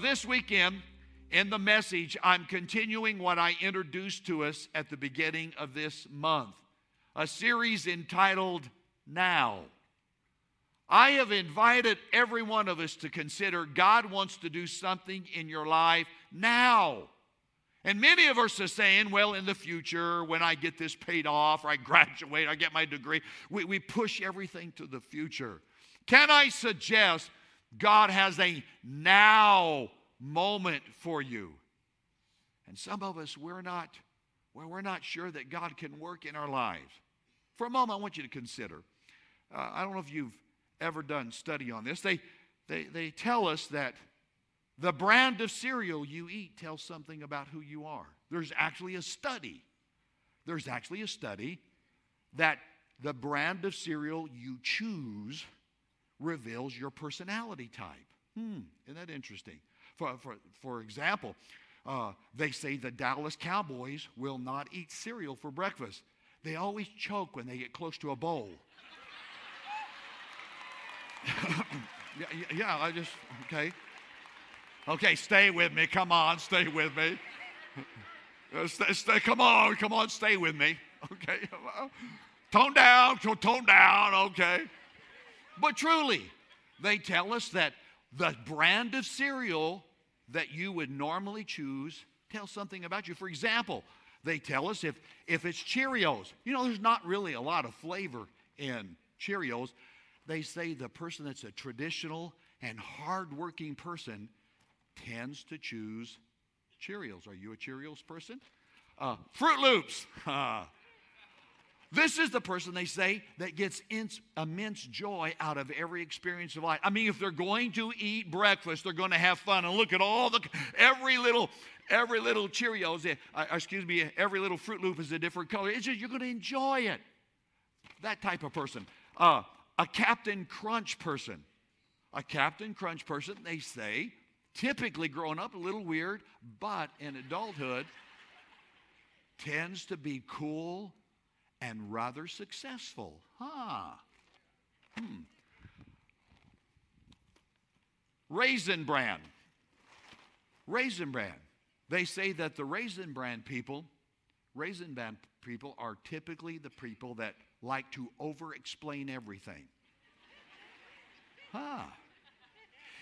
This weekend, in the message, I'm continuing what I introduced to us at the beginning of this month a series entitled Now. I have invited every one of us to consider God wants to do something in your life now. And many of us are saying, well, in the future, when I get this paid off, or I graduate, I get my degree, we, we push everything to the future. Can I suggest God has a now moment for you? And some of us, we're not, well, we're not sure that God can work in our lives. For a moment, I want you to consider. Uh, I don't know if you've ever done study on this. They, they, they tell us that the brand of cereal you eat tells something about who you are. There's actually a study. There's actually a study that the brand of cereal you choose reveals your personality type. Hmm, isn't that interesting? For, for, for example, uh, they say the Dallas Cowboys will not eat cereal for breakfast. They always choke when they get close to a bowl. yeah, yeah, I just, okay. Okay, stay with me. Come on, stay with me. Uh, stay, stay, come on, come on, stay with me. Okay. Tone down, tone down, okay. But truly, they tell us that the brand of cereal that you would normally choose tells something about you. For example, they tell us if, if it's Cheerios, you know, there's not really a lot of flavor in Cheerios. They say the person that's a traditional and hardworking person tends to choose Cheerios. Are you a Cheerios person? Uh, Froot Loops. this is the person they say that gets immense joy out of every experience of life. I mean, if they're going to eat breakfast, they're going to have fun and look at all the every little every little Cheerios. Uh, excuse me, every little Froot Loop is a different color. It's just you're going to enjoy it. That type of person. Uh, a Captain Crunch person. A Captain Crunch person, they say, typically growing up a little weird, but in adulthood tends to be cool and rather successful. Huh. Hmm. Raisin Bran. Raisin Bran. They say that the Raisin Bran people, Raisin Bran people are typically the people that like to over explain everything. Huh.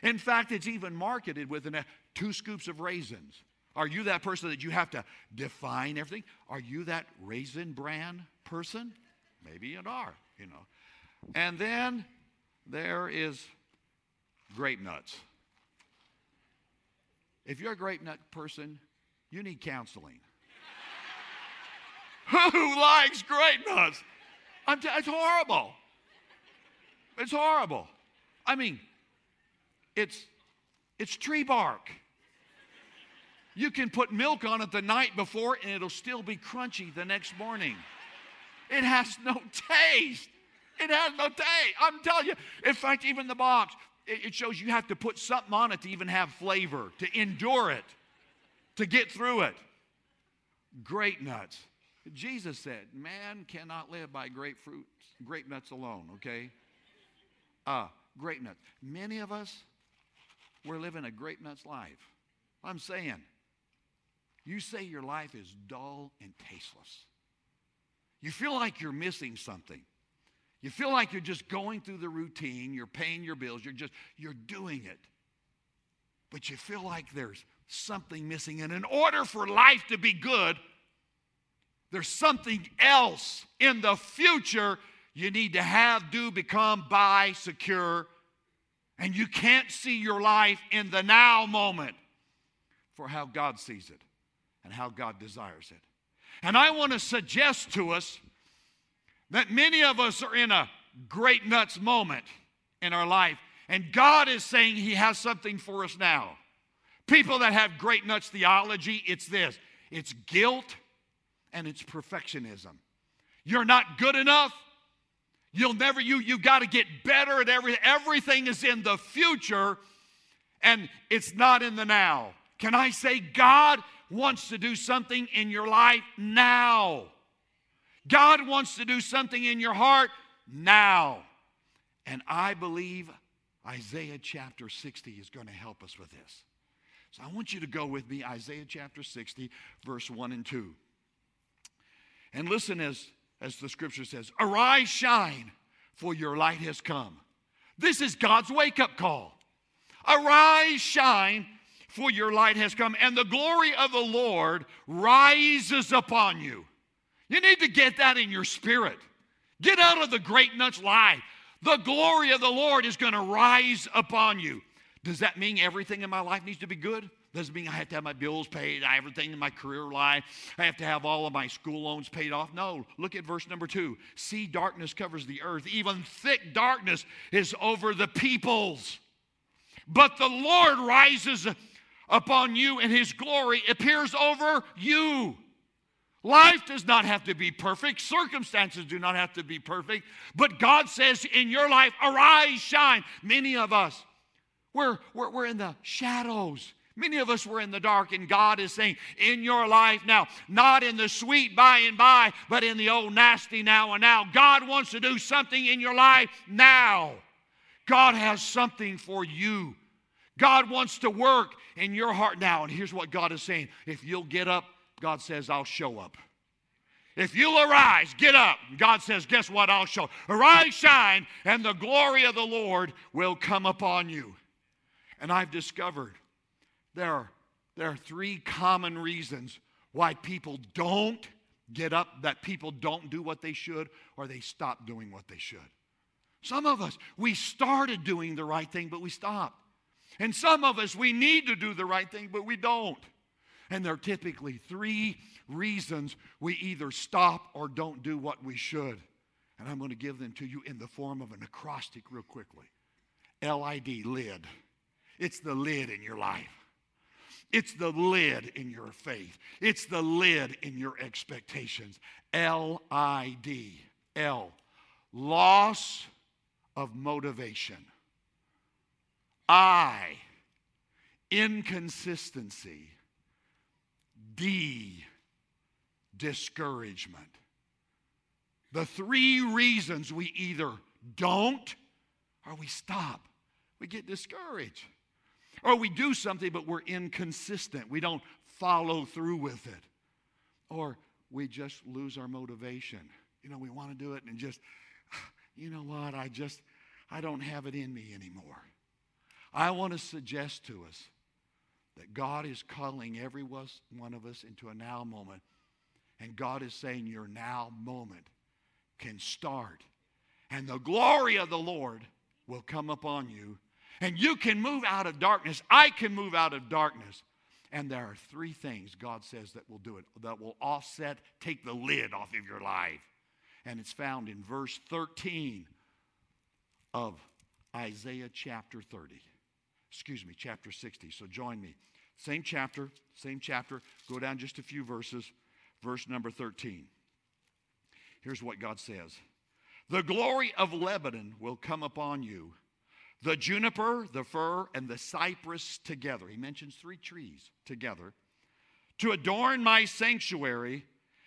In fact, it's even marketed with an, two scoops of raisins. Are you that person that you have to define everything? Are you that raisin bran person? Maybe you are, you know. And then there is grape nuts. If you're a grape nut person, you need counseling. Who likes grape nuts? T- it's horrible. It's horrible. I mean, it's, it's tree bark. You can put milk on it the night before and it'll still be crunchy the next morning. It has no taste. It has no taste. I'm telling you. In fact, even the box, it shows you have to put something on it to even have flavor, to endure it, to get through it. Grape nuts. Jesus said, man cannot live by grapefruit, grape nuts alone, okay? Uh, grape nuts. Many of us, we're living a grape nuts life. I'm saying, you say your life is dull and tasteless. You feel like you're missing something. You feel like you're just going through the routine, you're paying your bills, you're just you're doing it. But you feel like there's something missing and in order for life to be good, there's something else in the future you need to have, do, become, buy, secure, and you can't see your life in the now moment for how God sees it and how God desires it. And I want to suggest to us that many of us are in a grape nuts moment in our life, and God is saying He has something for us now. People that have grape nuts theology, it's this it's guilt and it's perfectionism. You're not good enough, You'll never, you, you've got to get better at everything. Everything is in the future and it's not in the now. Can I say God wants to do something in your life now? God wants to do something in your heart now. And I believe Isaiah chapter 60 is going to help us with this. So I want you to go with me, Isaiah chapter 60, verse 1 and 2. And listen as, as the scripture says Arise, shine, for your light has come. This is God's wake up call. Arise, shine, for your light has come, and the glory of the Lord rises upon you. You need to get that in your spirit. Get out of the grape nuts lie. The glory of the Lord is going to rise upon you. Does that mean everything in my life needs to be good? Doesn't mean I have to have my bills paid, everything in my career life. I have to have all of my school loans paid off. No, look at verse number two. See, darkness covers the earth, even thick darkness is over the peoples. But the Lord rises upon you, and his glory appears over you. Life does not have to be perfect. Circumstances do not have to be perfect. But God says in your life, arise, shine. Many of us, we're, we're, we're in the shadows. Many of us were in the dark, and God is saying, in your life now, not in the sweet by and by, but in the old nasty now and now. God wants to do something in your life now. God has something for you. God wants to work in your heart now. And here's what God is saying if you'll get up, God says, I'll show up. If you'll arise, get up. God says, Guess what? I'll show. Arise, shine, and the glory of the Lord will come upon you. And I've discovered there are, there are three common reasons why people don't get up, that people don't do what they should, or they stop doing what they should. Some of us, we started doing the right thing, but we stopped. And some of us, we need to do the right thing, but we don't. And there are typically three reasons we either stop or don't do what we should. And I'm going to give them to you in the form of an acrostic, real quickly. L I D, lid. It's the lid in your life. It's the lid in your faith. It's the lid in your expectations. L I D. L. Loss of motivation. I. Inconsistency. D. Discouragement. The three reasons we either don't or we stop. We get discouraged. Or we do something, but we're inconsistent. We don't follow through with it. Or we just lose our motivation. You know, we want to do it and just, you know what, I just, I don't have it in me anymore. I want to suggest to us that God is calling every one of us into a now moment. And God is saying your now moment can start. And the glory of the Lord will come upon you and you can move out of darkness. I can move out of darkness. And there are three things God says that will do it, that will offset, take the lid off of your life. And it's found in verse 13 of Isaiah chapter 30. Excuse me, chapter 60. So join me. Same chapter, same chapter. Go down just a few verses. Verse number 13. Here's what God says The glory of Lebanon will come upon you the juniper, the fir, and the cypress together. He mentions three trees together to adorn my sanctuary,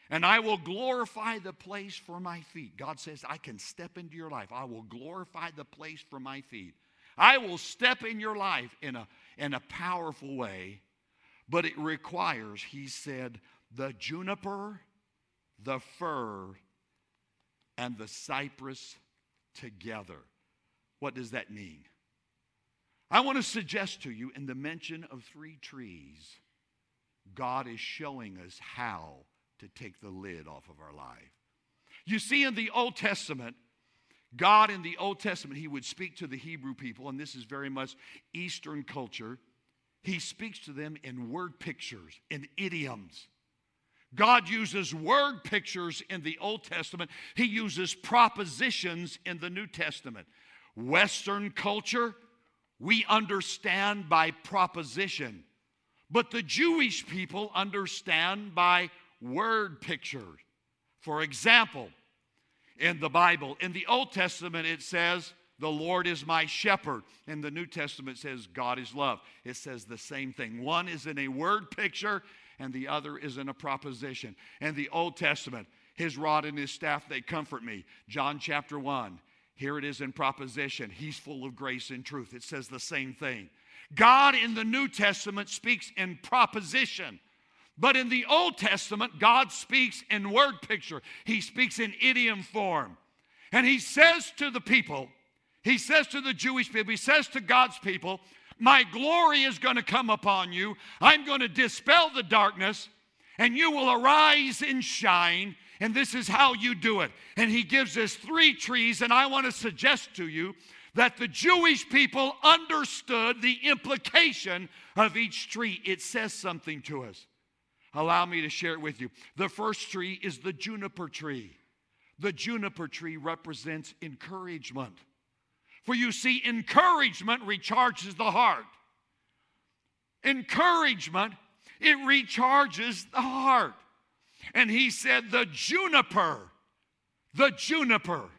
and I will glorify the place for my feet. God says, I can step into your life. I will glorify the place for my feet. I will step in your life in a, in a powerful way, but it requires, he said, the juniper, the fir, and the cypress together. What does that mean? I want to suggest to you in the mention of three trees, God is showing us how to take the lid off of our life. You see, in the Old Testament, God in the Old Testament, He would speak to the Hebrew people, and this is very much Eastern culture. He speaks to them in word pictures, in idioms. God uses word pictures in the Old Testament, He uses propositions in the New Testament. Western culture, we understand by proposition, but the Jewish people understand by word pictures. For example, in the Bible, in the Old Testament, it says, the Lord is my shepherd. In the New Testament, says, God is love. It says the same thing. One is in a word picture, and the other is in a proposition. In the Old Testament, his rod and his staff, they comfort me. John chapter 1. Here it is in proposition. He's full of grace and truth. It says the same thing. God in the New Testament speaks in proposition. But in the Old Testament, God speaks in word picture. He speaks in idiom form. And he says to the people, he says to the Jewish people, he says to God's people, My glory is going to come upon you. I'm going to dispel the darkness, and you will arise and shine. And this is how you do it. And he gives us three trees, and I want to suggest to you that the Jewish people understood the implication of each tree. It says something to us. Allow me to share it with you. The first tree is the juniper tree. The juniper tree represents encouragement. For you see, encouragement recharges the heart. Encouragement, it recharges the heart. And he said, the juniper, the juniper.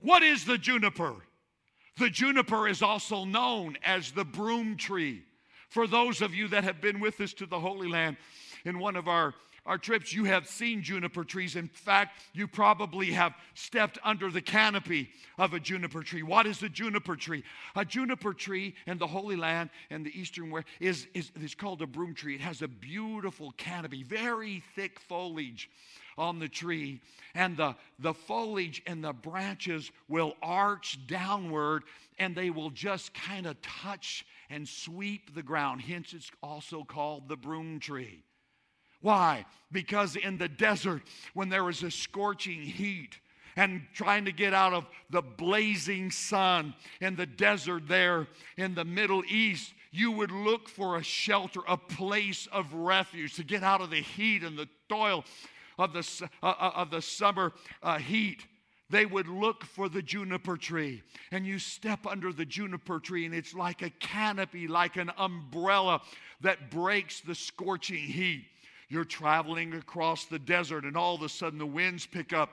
What is the juniper? The juniper is also known as the broom tree. For those of you that have been with us to the Holy Land in one of our our trips, you have seen juniper trees. In fact, you probably have stepped under the canopy of a juniper tree. What is a juniper tree? A juniper tree in the Holy Land and the Eastern world is, is, is called a broom tree. It has a beautiful canopy, very thick foliage on the tree, and the, the foliage and the branches will arch downward and they will just kind of touch and sweep the ground. Hence, it's also called the broom tree. Why? Because in the desert, when there was a scorching heat, and trying to get out of the blazing sun in the desert there in the Middle East, you would look for a shelter, a place of refuge to get out of the heat and the toil of the, uh, uh, of the summer uh, heat. They would look for the juniper tree, and you step under the juniper tree, and it's like a canopy, like an umbrella that breaks the scorching heat. You're traveling across the desert, and all of a sudden the winds pick up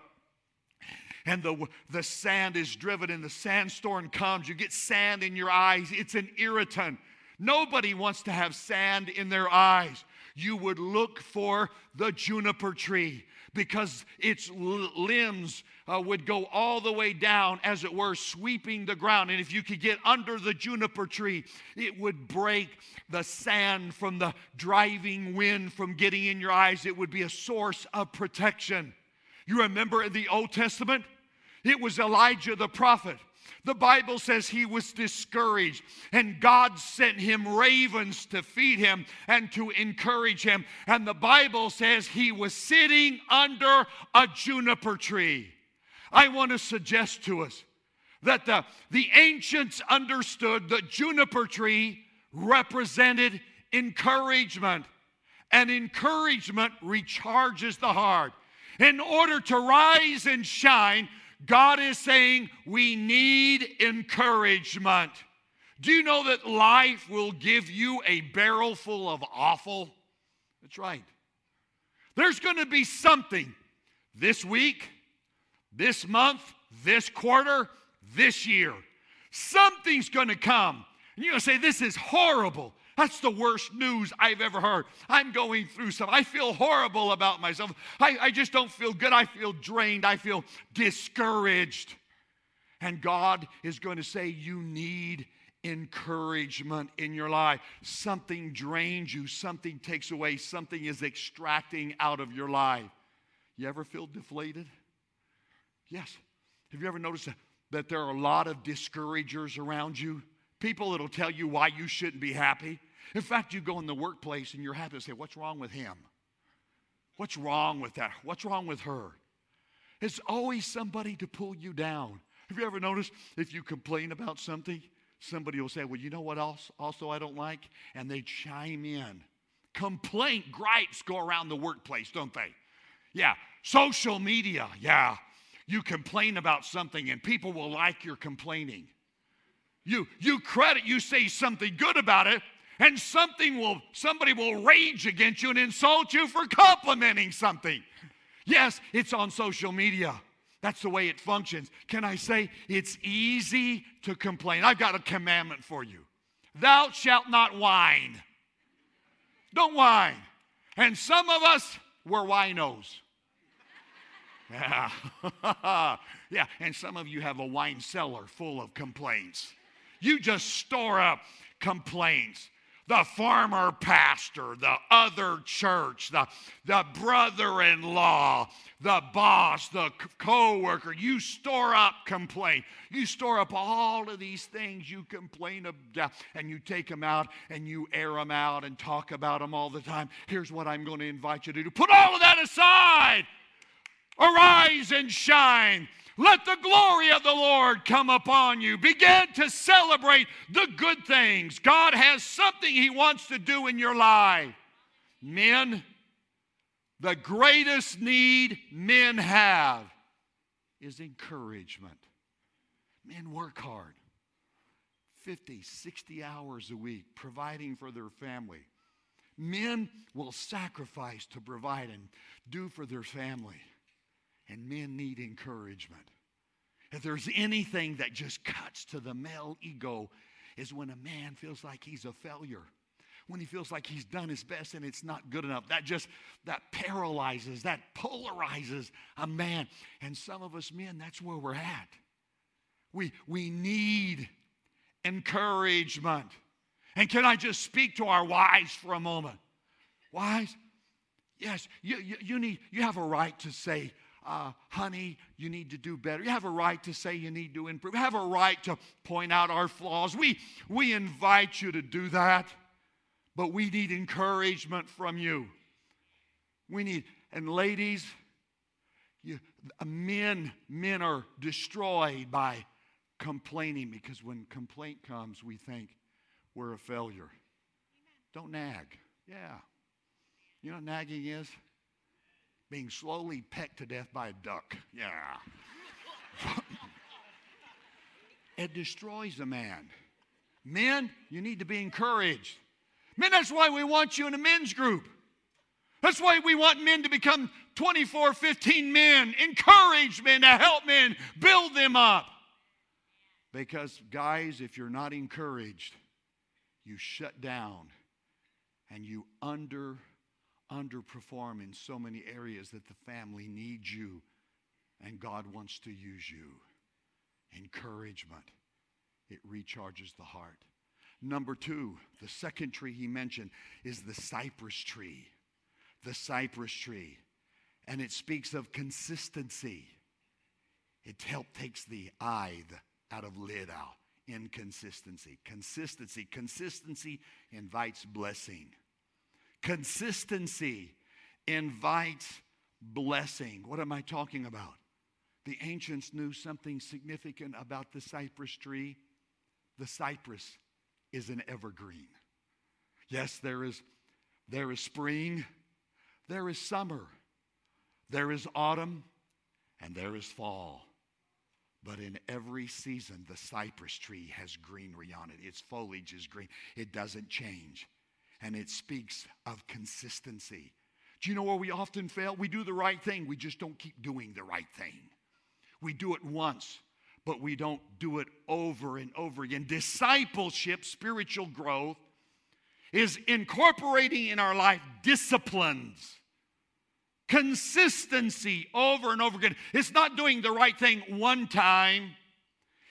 and the, the sand is driven and the sandstorm comes. You get sand in your eyes. It's an irritant. Nobody wants to have sand in their eyes. You would look for the juniper tree because its limbs uh, would go all the way down, as it were, sweeping the ground. And if you could get under the juniper tree, it would break the sand from the driving wind from getting in your eyes. It would be a source of protection. You remember in the Old Testament? It was Elijah the prophet the Bible says he was discouraged, and God sent him ravens to feed him and to encourage him. And the Bible says he was sitting under a juniper tree. I want to suggest to us that the, the ancients understood the juniper tree represented encouragement, and encouragement recharges the heart. In order to rise and shine, God is saying we need encouragement. Do you know that life will give you a barrel full of awful? That's right. There's going to be something this week, this month, this quarter, this year. Something's going to come. And you're going to say, This is horrible. That's the worst news I've ever heard. I'm going through something. I feel horrible about myself. I, I just don't feel good. I feel drained. I feel discouraged. And God is going to say, You need encouragement in your life. Something drains you, something takes away, something is extracting out of your life. You ever feel deflated? Yes. Have you ever noticed that, that there are a lot of discouragers around you? People that'll tell you why you shouldn't be happy. In fact, you go in the workplace and you're happy to say, What's wrong with him? What's wrong with that? What's wrong with her? It's always somebody to pull you down. Have you ever noticed if you complain about something, somebody will say, Well, you know what else also I don't like? And they chime in. Complaint gripes go around the workplace, don't they? Yeah. Social media, yeah. You complain about something and people will like your complaining. You, you credit, you say something good about it, and something will, somebody will rage against you and insult you for complimenting something. Yes, it's on social media. That's the way it functions. Can I say it's easy to complain? I've got a commandment for you. Thou shalt not whine. Don't whine. And some of us, were winos. Yeah. yeah. And some of you have a wine cellar full of complaints. You just store up complaints the farmer pastor, the other church, the, the brother in law, the boss, the co worker. You store up complaint. You store up all of these things you complain about, and you take them out and you air them out and talk about them all the time. Here's what I'm going to invite you to do put all of that aside. Arise and shine. Let the glory of the Lord come upon you. Begin to celebrate the good things. God has something He wants to do in your life. Men, the greatest need men have is encouragement. Men work hard 50, 60 hours a week providing for their family. Men will sacrifice to provide and do for their family. And men need encouragement. If there's anything that just cuts to the male ego, is when a man feels like he's a failure when he feels like he's done his best and it's not good enough. That just that paralyzes, that polarizes a man. And some of us men, that's where we're at. We we need encouragement. And can I just speak to our wives for a moment? Wives, yes, you, you, you need you have a right to say, uh, honey, you need to do better. You have a right to say you need to improve. You have a right to point out our flaws. We, we invite you to do that. But we need encouragement from you. We need, and ladies, you, men, men are destroyed by complaining because when complaint comes, we think we're a failure. Don't nag. Yeah. You know what nagging is? Being slowly pecked to death by a duck. Yeah. it destroys a man. Men, you need to be encouraged. Men, that's why we want you in a men's group. That's why we want men to become 24, 15 men, encourage men to help men, build them up. Because, guys, if you're not encouraged, you shut down and you under underperform in so many areas that the family needs you and God wants to use you. Encouragement, it recharges the heart. Number two, the second tree he mentioned is the cypress tree. The cypress tree. And it speaks of consistency. It help takes the I out of lid out. Inconsistency. Consistency. Consistency invites blessing. Consistency invites blessing. What am I talking about? The ancients knew something significant about the cypress tree. The cypress is an evergreen. Yes, there is, there is spring, there is summer, there is autumn, and there is fall. But in every season, the cypress tree has greenery on it. Its foliage is green. It doesn't change. And it speaks of consistency. Do you know where we often fail? We do the right thing, we just don't keep doing the right thing. We do it once, but we don't do it over and over again. Discipleship, spiritual growth, is incorporating in our life disciplines, consistency over and over again. It's not doing the right thing one time,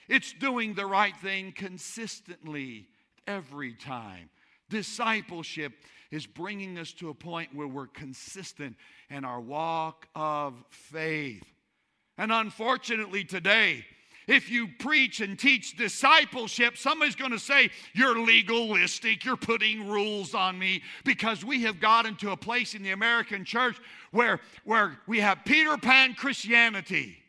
it's doing the right thing consistently every time. Discipleship is bringing us to a point where we're consistent in our walk of faith. And unfortunately, today, if you preach and teach discipleship, somebody's going to say, You're legalistic, you're putting rules on me, because we have gotten to a place in the American church where, where we have Peter Pan Christianity.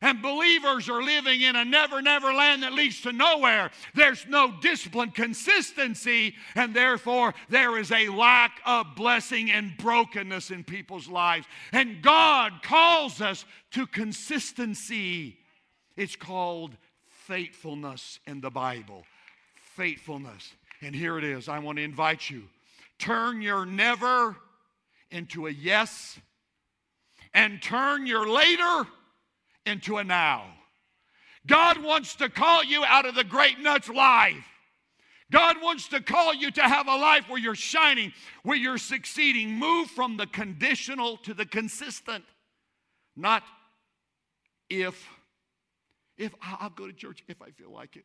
And believers are living in a never, never land that leads to nowhere. There's no discipline, consistency, and therefore there is a lack of blessing and brokenness in people's lives. And God calls us to consistency it's called faithfulness in the Bible. Faithfulness. And here it is. I want to invite you. Turn your never into a yes and turn your later into a now. God wants to call you out of the grape nuts life. God wants to call you to have a life where you're shining, where you're succeeding. Move from the conditional to the consistent. Not if if I'll go to church if I feel like it.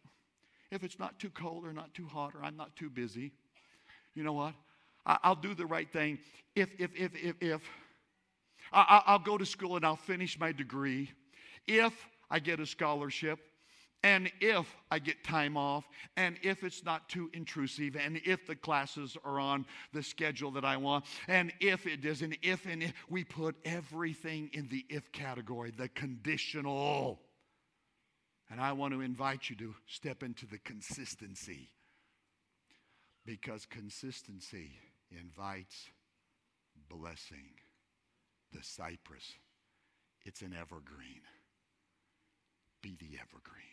if it's not too cold or not too hot or I'm not too busy, you know what? I, will do the right thing. If, if, if, if, if I'll go to school and I'll finish my degree. If I get a scholarship, and if I get time off, and if it's not too intrusive, and if the classes are on the schedule that I want, and if it doesn't, if and if, we put everything in the if category, the conditional. And I want to invite you to step into the consistency because consistency invites blessing. The cypress, it's an evergreen. Be the evergreen.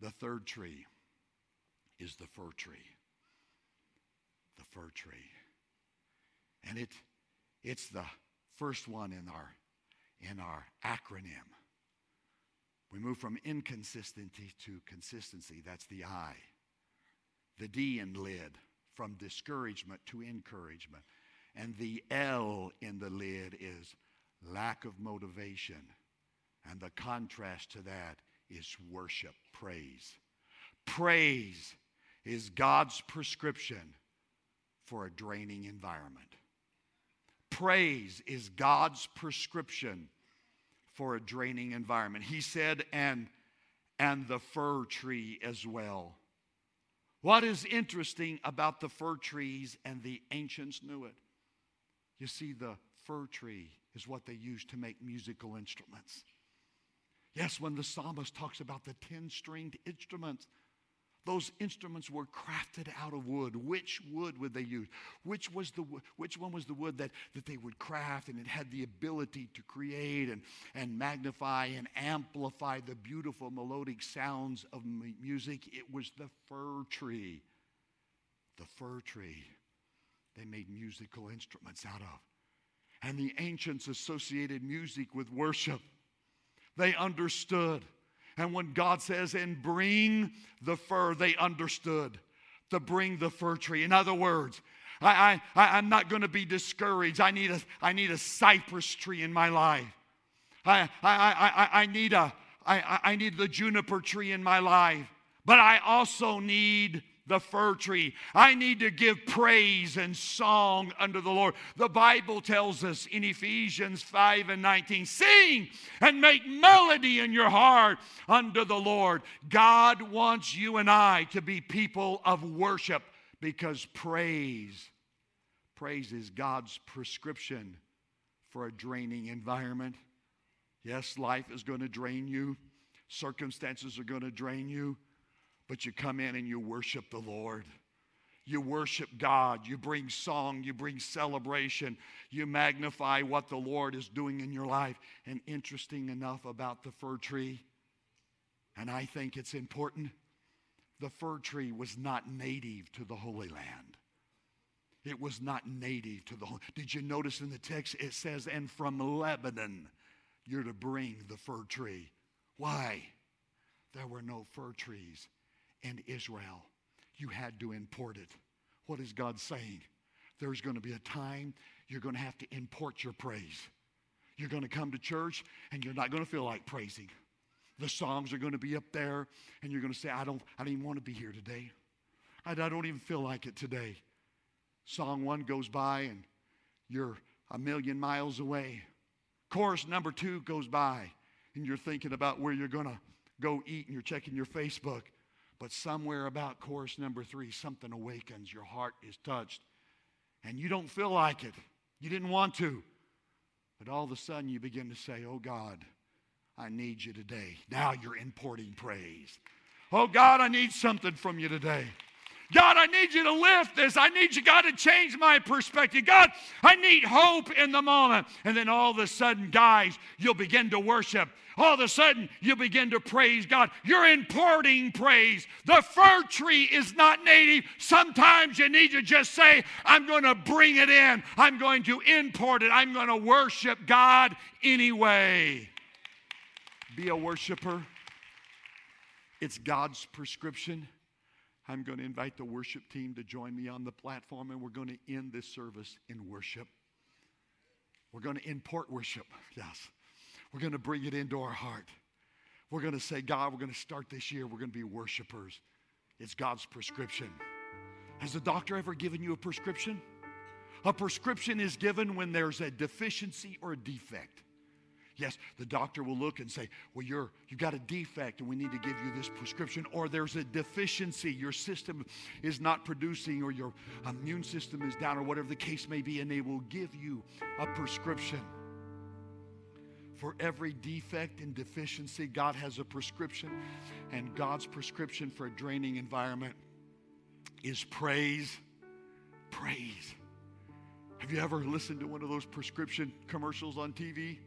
The third tree is the fir tree. The fir tree. And it, it's the first one in our, in our acronym. We move from inconsistency to consistency. That's the I. The D in lid, from discouragement to encouragement. And the L in the lid is lack of motivation. And the contrast to that is worship, praise. Praise is God's prescription for a draining environment. Praise is God's prescription for a draining environment. He said, and, and the fir tree as well. What is interesting about the fir trees, and the ancients knew it. You see, the fir tree is what they used to make musical instruments. Yes, when the psalmist talks about the 10 stringed instruments, those instruments were crafted out of wood. Which wood would they use? Which, was the, which one was the wood that, that they would craft and it had the ability to create and, and magnify and amplify the beautiful melodic sounds of music? It was the fir tree. The fir tree they made musical instruments out of. And the ancients associated music with worship. They understood. And when God says, and bring the fir, they understood to bring the fir tree. In other words, I, I, I'm not going to be discouraged. I need, a, I need a cypress tree in my life. I, I, I, I, need a, I, I need the juniper tree in my life. But I also need the fir tree. I need to give praise and song unto the Lord. The Bible tells us in Ephesians 5 and 19 sing and make melody in your heart unto the Lord. God wants you and I to be people of worship because praise, praise is God's prescription for a draining environment. Yes, life is going to drain you. Circumstances are going to drain you. But you come in and you worship the Lord. You worship God. You bring song. You bring celebration. You magnify what the Lord is doing in your life. And interesting enough about the fir tree, and I think it's important, the fir tree was not native to the Holy Land. It was not native to the Holy. Did you notice in the text it says, and from Lebanon you're to bring the fir tree? Why? There were no fir trees and Israel. You had to import it. What is God saying? There's going to be a time you're going to have to import your praise. You're going to come to church and you're not going to feel like praising. The songs are going to be up there and you're going to say, I don't, I don't even want to be here today. I, I don't even feel like it today. Song one goes by and you're a million miles away. Chorus number two goes by and you're thinking about where you're going to go eat and you're checking your Facebook but somewhere about chorus number three, something awakens. Your heart is touched. And you don't feel like it. You didn't want to. But all of a sudden, you begin to say, Oh God, I need you today. Now you're importing praise. Oh God, I need something from you today. God, I need you to lift this. I need you, God, to change my perspective. God, I need hope in the moment. And then all of a sudden, guys, you'll begin to worship. All of a sudden, you begin to praise God. You're importing praise. The fir tree is not native. Sometimes you need to just say, I'm going to bring it in. I'm going to import it. I'm going to worship God anyway. Be a worshiper. It's God's prescription. I'm going to invite the worship team to join me on the platform, and we're going to end this service in worship. We're going to import worship, yes. We're going to bring it into our heart. We're going to say, God, we're going to start this year, we're going to be worshipers. It's God's prescription. Has the doctor ever given you a prescription? A prescription is given when there's a deficiency or a defect. Yes, the doctor will look and say, Well, you're, you've got a defect and we need to give you this prescription. Or there's a deficiency, your system is not producing, or your immune system is down, or whatever the case may be, and they will give you a prescription. For every defect and deficiency, God has a prescription, and God's prescription for a draining environment is praise. Praise. Have you ever listened to one of those prescription commercials on TV?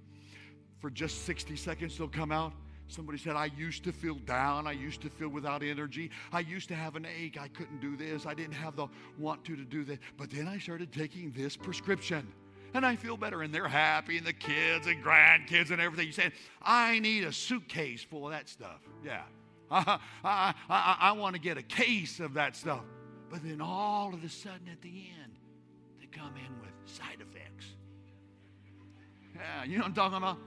For just 60 seconds, they'll come out. Somebody said, I used to feel down. I used to feel without energy. I used to have an ache. I couldn't do this. I didn't have the want to to do that. But then I started taking this prescription and I feel better. And they're happy, and the kids and grandkids and everything. You said, I need a suitcase full of that stuff. Yeah. I, I, I, I want to get a case of that stuff. But then all of a sudden at the end, they come in with side effects. Yeah, you know what I'm talking about?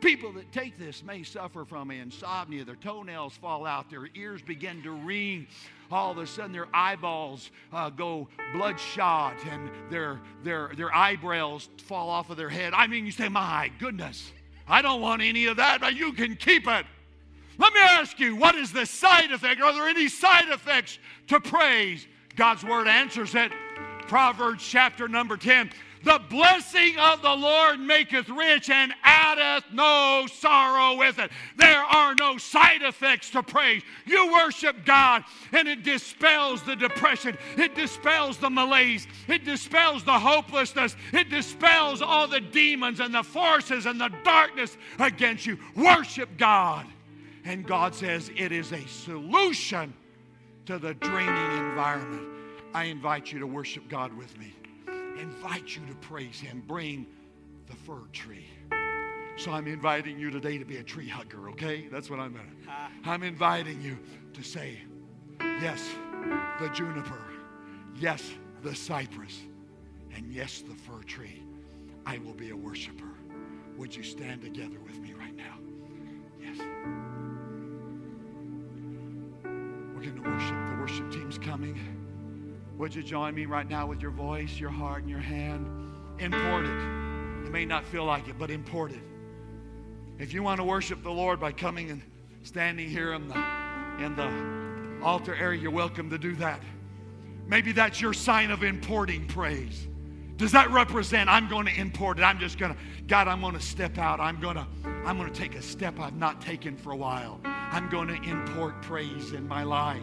People that take this may suffer from insomnia. Their toenails fall out, their ears begin to ring. All of a sudden, their eyeballs uh, go bloodshot and their, their, their eyebrows fall off of their head. I mean, you say, My goodness, I don't want any of that, but you can keep it. Let me ask you, what is the side effect? Are there any side effects to praise? God's word answers it. Proverbs chapter number 10 the blessing of the Lord maketh rich and addeth no sorrow with it. There are no side effects to praise. You worship God and it dispels the depression, it dispels the malaise, it dispels the hopelessness, it dispels all the demons and the forces and the darkness against you. Worship God. And God says it is a solution to the draining environment. I invite you to worship God with me invite you to praise Him. Bring the fir tree. So I'm inviting you today to be a tree hugger, okay? That's what I'm going to. I'm inviting you to say, yes, the juniper, yes, the cypress, and yes, the fir tree. I will be a worshiper. Would you stand together with me right now? Yes. We're going to worship. The worship team's coming. Would you join me right now with your voice, your heart, and your hand? Imported. It You may not feel like it, but imported. If you want to worship the Lord by coming and standing here in the, in the altar area, you're welcome to do that. Maybe that's your sign of importing praise. Does that represent I'm going to import it? I'm just going to, God, I'm going to step out. I'm going to, I'm going to take a step I've not taken for a while. I'm going to import praise in my life.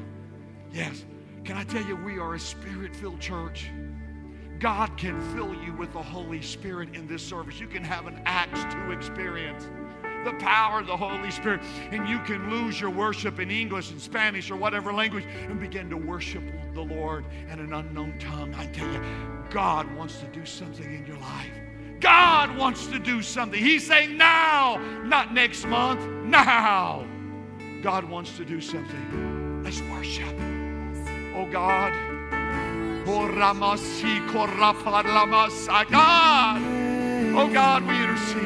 Yes. Can I tell you, we are a spirit filled church. God can fill you with the Holy Spirit in this service. You can have an Acts 2 experience. The power of the Holy Spirit. And you can lose your worship in English and Spanish or whatever language and begin to worship the Lord in an unknown tongue. I tell you, God wants to do something in your life. God wants to do something. He's saying now, not next month, now. God wants to do something. Let's worship oh God. God, oh God, we intercede.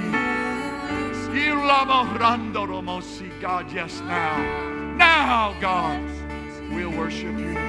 God, yes, now. Now, God, we'll worship you.